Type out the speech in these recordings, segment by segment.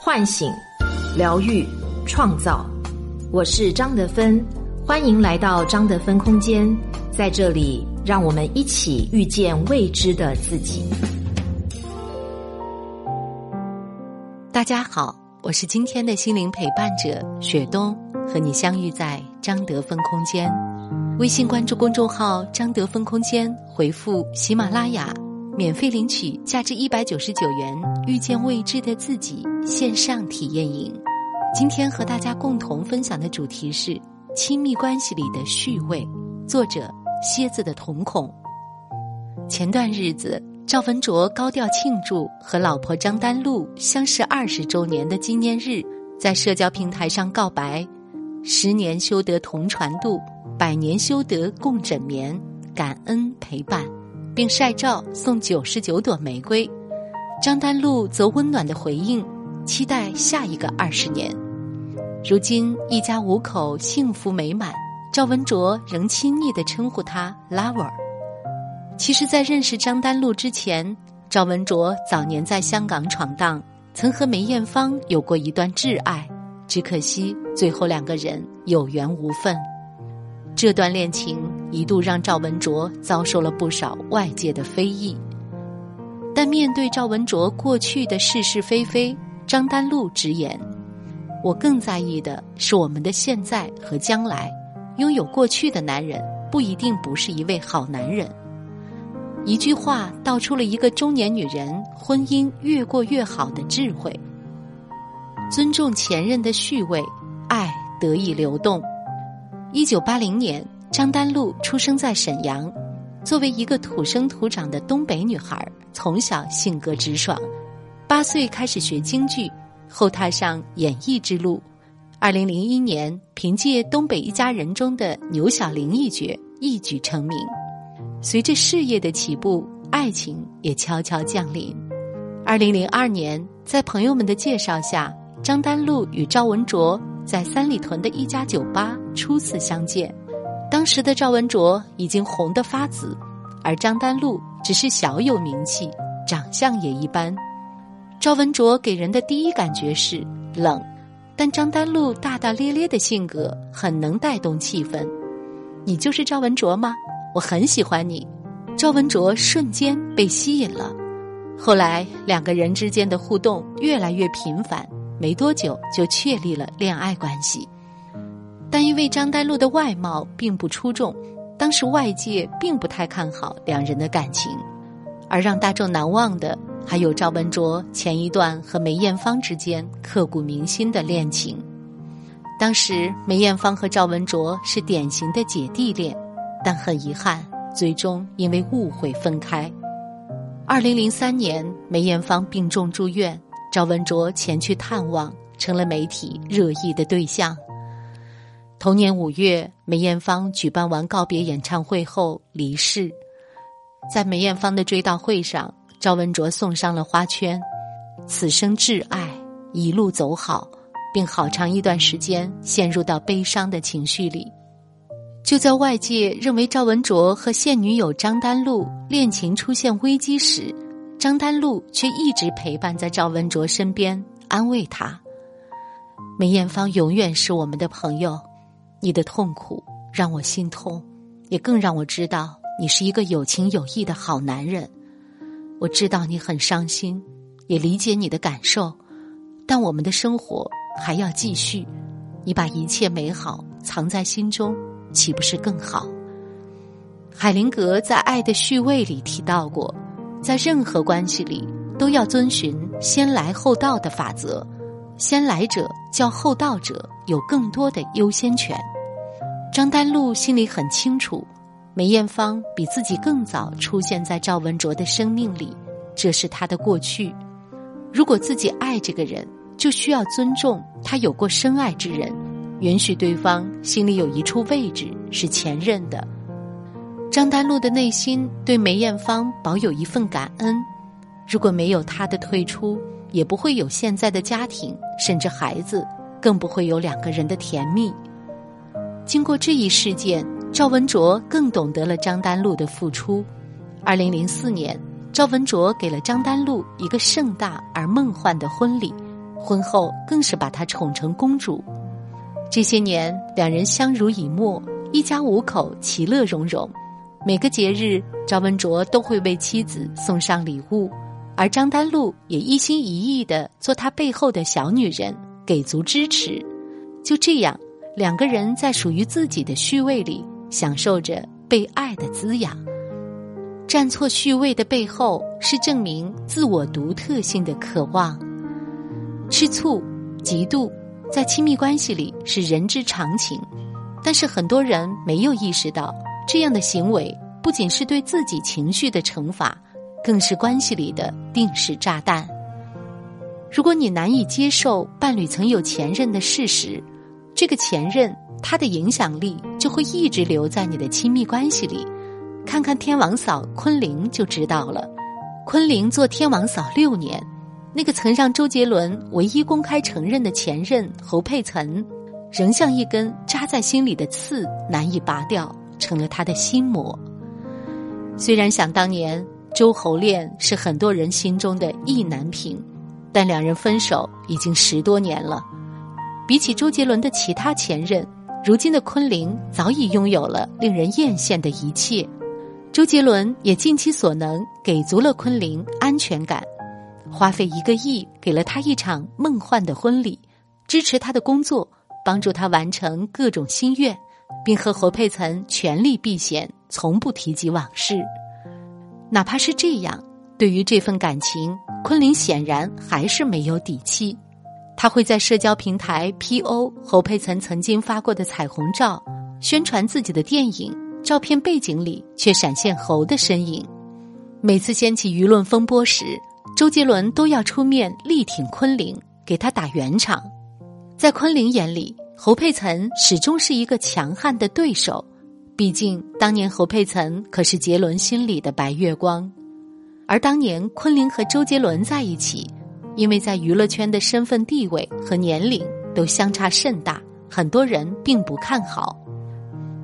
唤醒、疗愈、创造。我是张德芬，欢迎来到张德芬空间，在这里，让我们一起遇见未知的自己。大家好，我是今天的心灵陪伴者雪冬，和你相遇在张德芬空间。微信关注公众号“张德芬空间”，回复“喜马拉雅”，免费领取价值一百九十九元《遇见未知的自己》线上体验营。今天和大家共同分享的主题是亲密关系里的序位，作者蝎子的瞳孔。前段日子，赵文卓高调庆祝和老婆张丹露相识二十周年的纪念日，在社交平台上告白：“十年修得同船渡。”百年修得共枕眠，感恩陪伴，并晒照送九十九朵玫瑰。张丹露则温暖的回应，期待下一个二十年。如今一家五口幸福美满，赵文卓仍亲昵的称呼她 “lover”。其实，在认识张丹露之前，赵文卓早年在香港闯荡，曾和梅艳芳有过一段挚爱，只可惜最后两个人有缘无分。这段恋情一度让赵文卓遭受了不少外界的非议，但面对赵文卓过去的是是非非，张丹露直言：“我更在意的是我们的现在和将来。拥有过去的男人不一定不是一位好男人。”一句话道出了一个中年女人婚姻越过越好的智慧：尊重前任的序位，爱得以流动。一九八零年，张丹露出生在沈阳。作为一个土生土长的东北女孩，从小性格直爽。八岁开始学京剧，后踏上演艺之路。二零零一年，凭借《东北一家人》中的牛小玲一角，一举成名。随着事业的起步，爱情也悄悄降临。二零零二年，在朋友们的介绍下，张丹露与赵文卓。在三里屯的一家酒吧初次相见，当时的赵文卓已经红得发紫，而张丹露只是小有名气，长相也一般。赵文卓给人的第一感觉是冷，但张丹露大大咧咧的性格很能带动气氛。你就是赵文卓吗？我很喜欢你。赵文卓瞬间被吸引了，后来两个人之间的互动越来越频繁。没多久就确立了恋爱关系，但因为张丹露的外貌并不出众，当时外界并不太看好两人的感情，而让大众难忘的还有赵文卓前一段和梅艳芳之间刻骨铭心的恋情。当时梅艳芳和赵文卓是典型的姐弟恋，但很遗憾，最终因为误会分开。二零零三年，梅艳芳病重住院。赵文卓前去探望，成了媒体热议的对象。同年五月，梅艳芳举办完告别演唱会后离世，在梅艳芳的追悼会上，赵文卓送上了花圈：“此生挚爱，一路走好。”并好长一段时间陷入到悲伤的情绪里。就在外界认为赵文卓和现女友张丹露恋情出现危机时，张丹露却一直陪伴在赵文卓身边，安慰他。梅艳芳永远是我们的朋友，你的痛苦让我心痛，也更让我知道你是一个有情有义的好男人。我知道你很伤心，也理解你的感受，但我们的生活还要继续。你把一切美好藏在心中，岂不是更好？海灵格在《爱的序位》里提到过。在任何关系里，都要遵循先来后到的法则，先来者较后到者有更多的优先权。张丹露心里很清楚，梅艳芳比自己更早出现在赵文卓的生命里，这是他的过去。如果自己爱这个人，就需要尊重他有过深爱之人，允许对方心里有一处位置是前任的。张丹露的内心对梅艳芳保有一份感恩，如果没有她的退出，也不会有现在的家庭，甚至孩子，更不会有两个人的甜蜜。经过这一事件，赵文卓更懂得了张丹露的付出。二零零四年，赵文卓给了张丹露一个盛大而梦幻的婚礼，婚后更是把她宠成公主。这些年，两人相濡以沫，一家五口其乐融融。每个节日，赵文卓都会为妻子送上礼物，而张丹露也一心一意的做他背后的小女人，给足支持。就这样，两个人在属于自己的序位里，享受着被爱的滋养。站错序位的背后，是证明自我独特性的渴望。吃醋、嫉妒，在亲密关系里是人之常情，但是很多人没有意识到。这样的行为不仅是对自己情绪的惩罚，更是关系里的定时炸弹。如果你难以接受伴侣曾有前任的事实，这个前任他的影响力就会一直留在你的亲密关系里。看看天王嫂昆凌就知道了。昆凌做天王嫂六年，那个曾让周杰伦唯一公开承认的前任侯佩岑，仍像一根扎在心里的刺，难以拔掉。成了他的心魔。虽然想当年周侯恋是很多人心中的意难平，但两人分手已经十多年了。比起周杰伦的其他前任，如今的昆凌早已拥有了令人艳羡的一切。周杰伦也尽其所能给足了昆凌安全感，花费一个亿给了他一场梦幻的婚礼，支持他的工作，帮助他完成各种心愿。并和侯佩岑全力避嫌，从不提及往事。哪怕是这样，对于这份感情，昆凌显然还是没有底气。他会在社交平台 P.O. 侯佩岑曾经发过的彩虹照，宣传自己的电影，照片背景里却闪现侯的身影。每次掀起舆论风波时，周杰伦都要出面力挺昆凌，给他打圆场。在昆凌眼里。侯佩岑始终是一个强悍的对手，毕竟当年侯佩岑可是杰伦心里的白月光，而当年昆凌和周杰伦在一起，因为在娱乐圈的身份地位和年龄都相差甚大，很多人并不看好。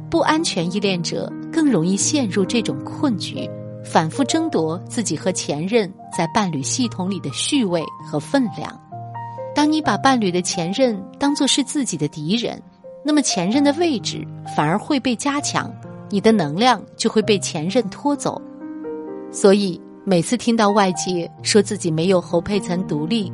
不安全依恋者更容易陷入这种困局，反复争夺自己和前任在伴侣系统里的序位和分量。当你把伴侣的前任当作是自己的敌人，那么前任的位置反而会被加强，你的能量就会被前任拖走。所以每次听到外界说自己没有侯佩岑独立，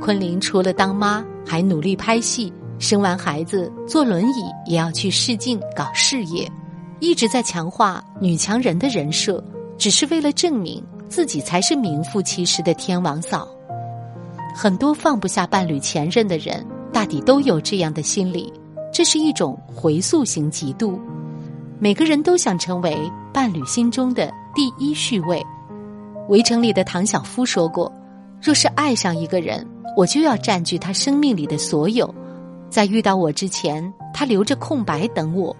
昆凌除了当妈还努力拍戏，生完孩子坐轮椅也要去试镜搞事业，一直在强化女强人的人设，只是为了证明自己才是名副其实的天王嫂。很多放不下伴侣前任的人，大抵都有这样的心理，这是一种回溯型嫉妒。每个人都想成为伴侣心中的第一序位。围城里的唐晓夫说过：“若是爱上一个人，我就要占据他生命里的所有，在遇到我之前，他留着空白等我。”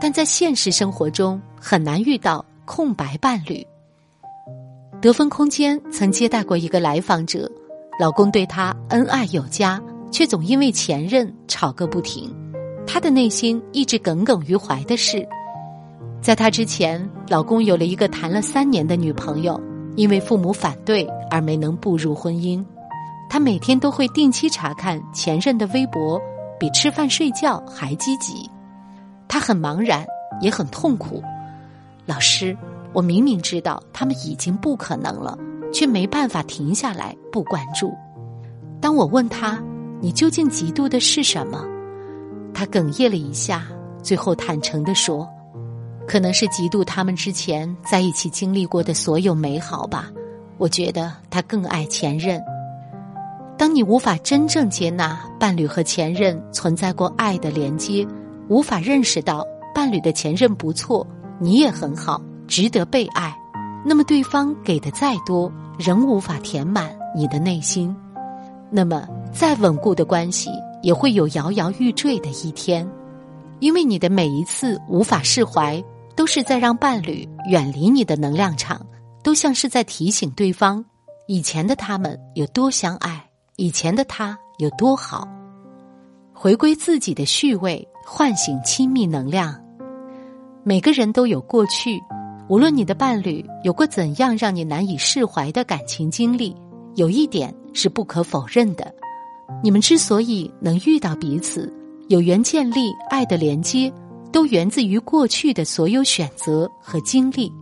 但在现实生活中，很难遇到空白伴侣。得分空间曾接待过一个来访者，老公对她恩爱有加，却总因为前任吵个不停。她的内心一直耿耿于怀的是，在她之前，老公有了一个谈了三年的女朋友，因为父母反对而没能步入婚姻。她每天都会定期查看前任的微博，比吃饭睡觉还积极。她很茫然，也很痛苦。老师。我明明知道他们已经不可能了，却没办法停下来不关注。当我问他：“你究竟嫉妒的是什么？”他哽咽了一下，最后坦诚的说：“可能是嫉妒他们之前在一起经历过的所有美好吧。我觉得他更爱前任。当你无法真正接纳伴侣和前任存在过爱的连接，无法认识到伴侣的前任不错，你也很好。”值得被爱，那么对方给的再多，仍无法填满你的内心。那么再稳固的关系，也会有摇摇欲坠的一天。因为你的每一次无法释怀，都是在让伴侣远离你的能量场，都像是在提醒对方，以前的他们有多相爱，以前的他有多好。回归自己的序位，唤醒亲密能量。每个人都有过去。无论你的伴侣有过怎样让你难以释怀的感情经历，有一点是不可否认的：你们之所以能遇到彼此，有缘建立爱的连接，都源自于过去的所有选择和经历。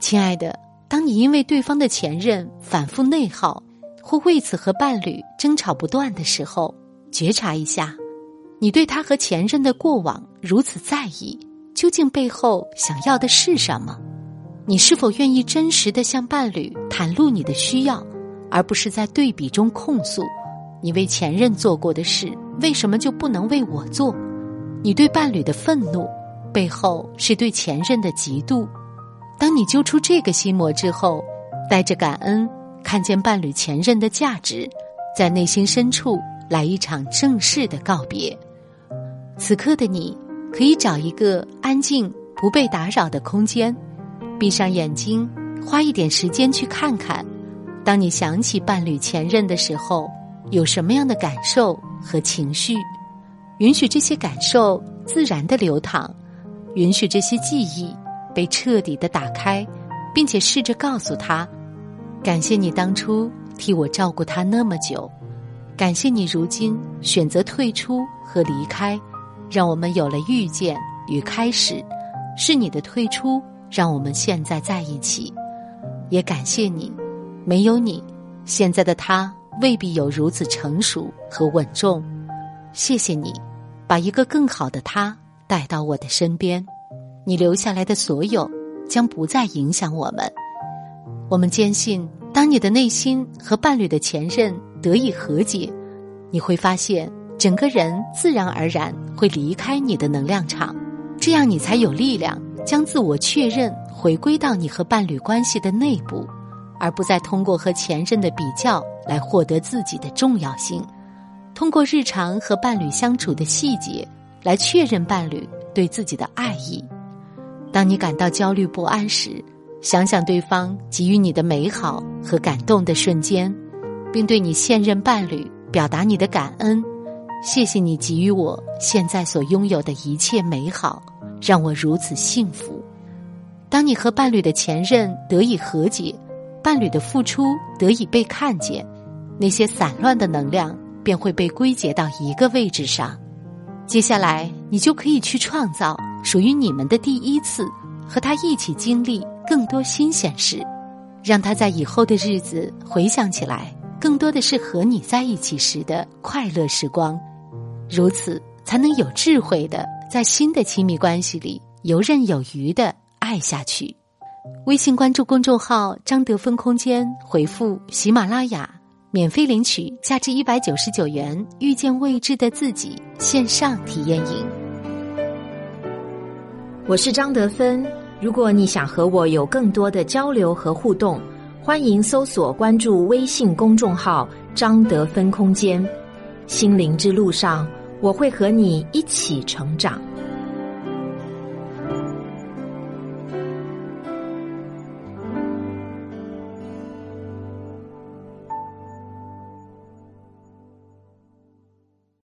亲爱的，当你因为对方的前任反复内耗，或为此和伴侣争吵不断的时候，觉察一下，你对他和前任的过往如此在意，究竟背后想要的是什么？你是否愿意真实的向伴侣袒露你的需要，而不是在对比中控诉？你为前任做过的事，为什么就不能为我做？你对伴侣的愤怒，背后是对前任的嫉妒。当你揪出这个心魔之后，带着感恩，看见伴侣前任的价值，在内心深处来一场正式的告别。此刻的你，可以找一个安静、不被打扰的空间。闭上眼睛，花一点时间去看看，当你想起伴侣前任的时候，有什么样的感受和情绪？允许这些感受自然的流淌，允许这些记忆被彻底的打开，并且试着告诉他：感谢你当初替我照顾他那么久，感谢你如今选择退出和离开，让我们有了遇见与开始。是你的退出。让我们现在在一起，也感谢你。没有你，现在的他未必有如此成熟和稳重。谢谢你，把一个更好的他带到我的身边。你留下来的所有，将不再影响我们。我们坚信，当你的内心和伴侣的前任得以和解，你会发现，整个人自然而然会离开你的能量场，这样你才有力量。将自我确认回归到你和伴侣关系的内部，而不再通过和前任的比较来获得自己的重要性。通过日常和伴侣相处的细节来确认伴侣对自己的爱意。当你感到焦虑不安时，想想对方给予你的美好和感动的瞬间，并对你现任伴侣表达你的感恩。谢谢你给予我现在所拥有的一切美好。让我如此幸福。当你和伴侣的前任得以和解，伴侣的付出得以被看见，那些散乱的能量便会被归结到一个位置上。接下来，你就可以去创造属于你们的第一次，和他一起经历更多新鲜事，让他在以后的日子回想起来，更多的是和你在一起时的快乐时光。如此，才能有智慧的。在新的亲密关系里游刃有余的爱下去。微信关注公众号“张德芬空间”，回复“喜马拉雅”，免费领取价值一百九十九元《遇见未知的自己》线上体验营。我是张德芬。如果你想和我有更多的交流和互动，欢迎搜索关注微信公众号“张德芬空间”。心灵之路上。我会和你一起成长。